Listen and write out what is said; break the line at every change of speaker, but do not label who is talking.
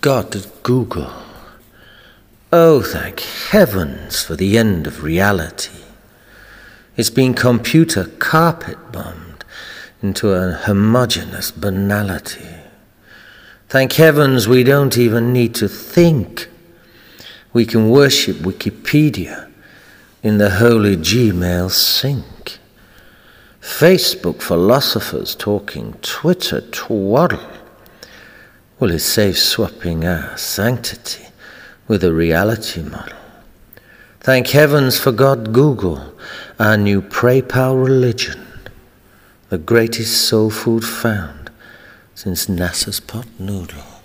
God at Google. Oh, thank heavens for the end of reality. It's been computer carpet bombed into a homogeneous banality. Thank heavens we don't even need to think. We can worship Wikipedia in the holy Gmail sink. Facebook philosophers talking Twitter twaddle. Well, it saves swapping our sanctity with a reality model. Thank heavens for God Google, our new PayPal religion, the greatest soul food found since NASA's pot noodle.